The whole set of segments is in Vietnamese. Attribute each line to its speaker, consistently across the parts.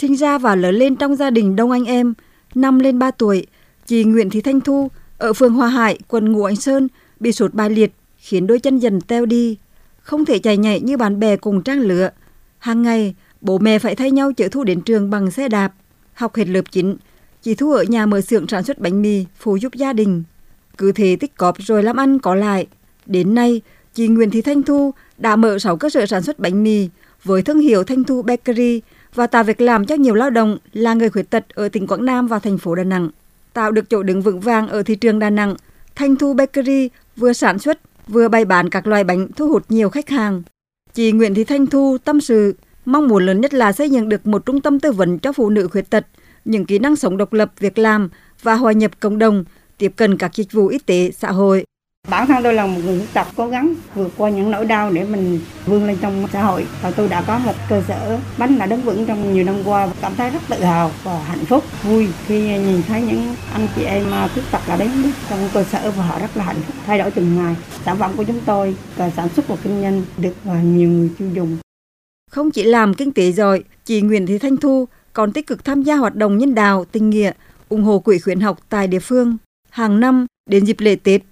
Speaker 1: Sinh ra và lớn lên trong gia đình đông anh em, năm lên 3 tuổi, chị Nguyễn Thị Thanh Thu ở phường Hòa Hải, quận Ngũ Anh Sơn bị sụt bài liệt khiến đôi chân dần teo đi, không thể chạy nhảy như bạn bè cùng trang lứa Hàng ngày, bố mẹ phải thay nhau chở Thu đến trường bằng xe đạp. Học hết lớp 9, chị Thu ở nhà mở xưởng sản xuất bánh mì phụ giúp gia đình. Cứ thế tích cóp rồi làm ăn có lại. Đến nay, chị Nguyễn Thị Thanh Thu đã mở 6 cơ sở sản xuất bánh mì với thương hiệu Thanh Thu Bakery và tạo việc làm cho nhiều lao động là người khuyết tật ở tỉnh Quảng Nam và thành phố Đà Nẵng. Tạo được chỗ đứng vững vàng ở thị trường Đà Nẵng, Thanh Thu Bakery vừa sản xuất vừa bày bán các loại bánh thu hút nhiều khách hàng. Chị Nguyễn Thị Thanh Thu tâm sự, mong muốn lớn nhất là xây dựng được một trung tâm tư vấn cho phụ nữ khuyết tật, những kỹ năng sống độc lập, việc làm và hòa nhập cộng đồng, tiếp cận các dịch vụ y tế, xã hội.
Speaker 2: Bản thân tôi là một người khuyết tật cố gắng vượt qua những nỗi đau để mình vươn lên trong xã hội. Và tôi đã có một cơ sở bánh đã đứng vững trong nhiều năm qua. Cảm thấy rất tự hào và hạnh phúc, vui khi nhìn thấy những anh chị em à, khuyết tật đã đến trong cơ sở và họ rất là hạnh phúc, thay đổi từng ngày. Sản phẩm của chúng tôi và sản xuất và kinh doanh được à, nhiều người tiêu dùng.
Speaker 1: Không chỉ làm kinh tế giỏi, chị Nguyễn Thị Thanh Thu còn tích cực tham gia hoạt động nhân đạo, tình nghĩa, ủng hộ quỹ khuyến học tại địa phương. Hàng năm, đến dịp lễ Tết,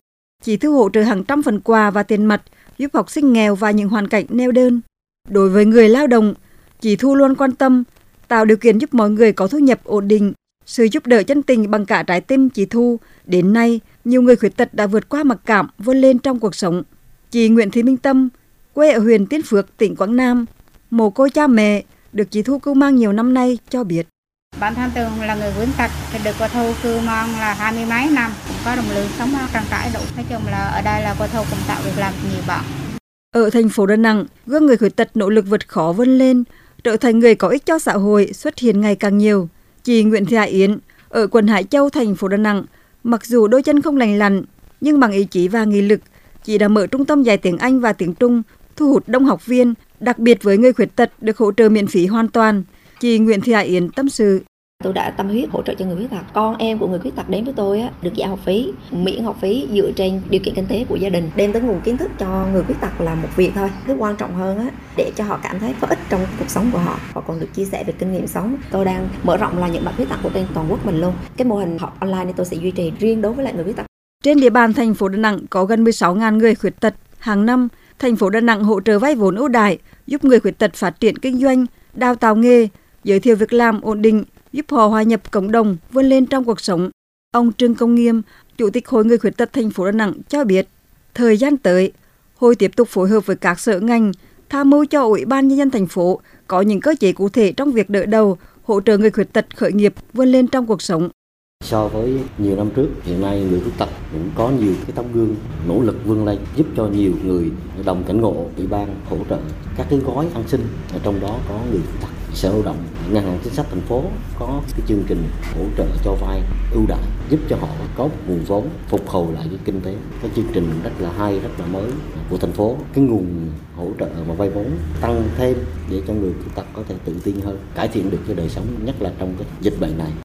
Speaker 1: chị Thu hỗ trợ hàng trăm phần quà và tiền mặt giúp học sinh nghèo và những hoàn cảnh neo đơn. Đối với người lao động, chị Thu luôn quan tâm, tạo điều kiện giúp mọi người có thu nhập ổn định. Sự giúp đỡ chân tình bằng cả trái tim chị Thu, đến nay, nhiều người khuyết tật đã vượt qua mặc cảm, vươn lên trong cuộc sống. Chị Nguyễn Thị Minh Tâm, quê ở huyện Tiên Phước, tỉnh Quảng Nam, mồ côi cha mẹ, được chị Thu cưu mang nhiều năm nay cho biết.
Speaker 2: Bản thân tôi là người khuyết tật, thì được cô Thu cư mon là hai mươi mấy năm, cũng có đồng lương sống trang trải đủ. Nói chung là ở đây là cô Thu cũng tạo việc làm nhiều bạn.
Speaker 1: Ở thành phố Đà Nẵng, gương người khuyết tật nỗ lực vượt khó vươn lên, trở thành người có ích cho xã hội xuất hiện ngày càng nhiều. Chị Nguyễn Thị Hải Yến ở quận Hải Châu, thành phố Đà Nẵng, mặc dù đôi chân không lành lặn, nhưng bằng ý chí và nghị lực, chị đã mở trung tâm dạy tiếng Anh và tiếng Trung, thu hút đông học viên, đặc biệt với người khuyết tật được hỗ trợ miễn phí hoàn toàn. Chị Nguyễn Thị Hải Yến tâm sự.
Speaker 3: Tôi đã tâm huyết hỗ trợ cho người khuyết tật. Con em của người khuyết tật đến với tôi á, được giảm học phí, miễn học phí dựa trên điều kiện kinh tế của gia đình. Đem tới nguồn kiến thức cho người khuyết tật là một việc thôi. Thứ quan trọng hơn á, để cho họ cảm thấy có ích trong cuộc sống của họ. Họ còn được chia sẻ về kinh nghiệm sống. Tôi đang mở rộng là những bạn khuyết tật của trên toàn quốc mình luôn. Cái mô hình học online này tôi sẽ duy trì riêng đối với lại người khuyết tật.
Speaker 1: Trên địa bàn thành phố Đà Nẵng có gần 16.000 người khuyết tật. Hàng năm, thành phố Đà Nẵng hỗ trợ vay vốn ưu đãi giúp người khuyết tật phát triển kinh doanh, đào tạo nghề, giới thiệu việc làm ổn định, giúp họ hòa nhập cộng đồng, vươn lên trong cuộc sống. Ông Trương Công Nghiêm, Chủ tịch Hội Người Khuyết tật thành phố Đà Nẵng cho biết, thời gian tới, hội tiếp tục phối hợp với các sở ngành, tham mưu cho Ủy ban nhân dân thành phố có những cơ chế cụ thể trong việc đỡ đầu, hỗ trợ người khuyết tật khởi nghiệp vươn lên trong cuộc sống.
Speaker 4: So với nhiều năm trước, hiện nay người khuyết tật cũng có nhiều cái tấm gương nỗ lực vươn lên giúp cho nhiều người đồng cảnh ngộ ủy ban hỗ trợ các cái gói an sinh ở trong đó có người khuyết tật sở lao động. Ngân hàng chính sách thành phố có cái chương trình hỗ trợ cho vay, ưu đãi, giúp cho họ có nguồn vốn phục hồi lại cái kinh tế. Cái chương trình rất là hay, rất là mới của thành phố. Cái nguồn hỗ trợ và vay vốn tăng thêm để cho người khuyết tật có thể tự tin hơn, cải thiện được cái đời sống, nhất là trong cái dịch bệnh này.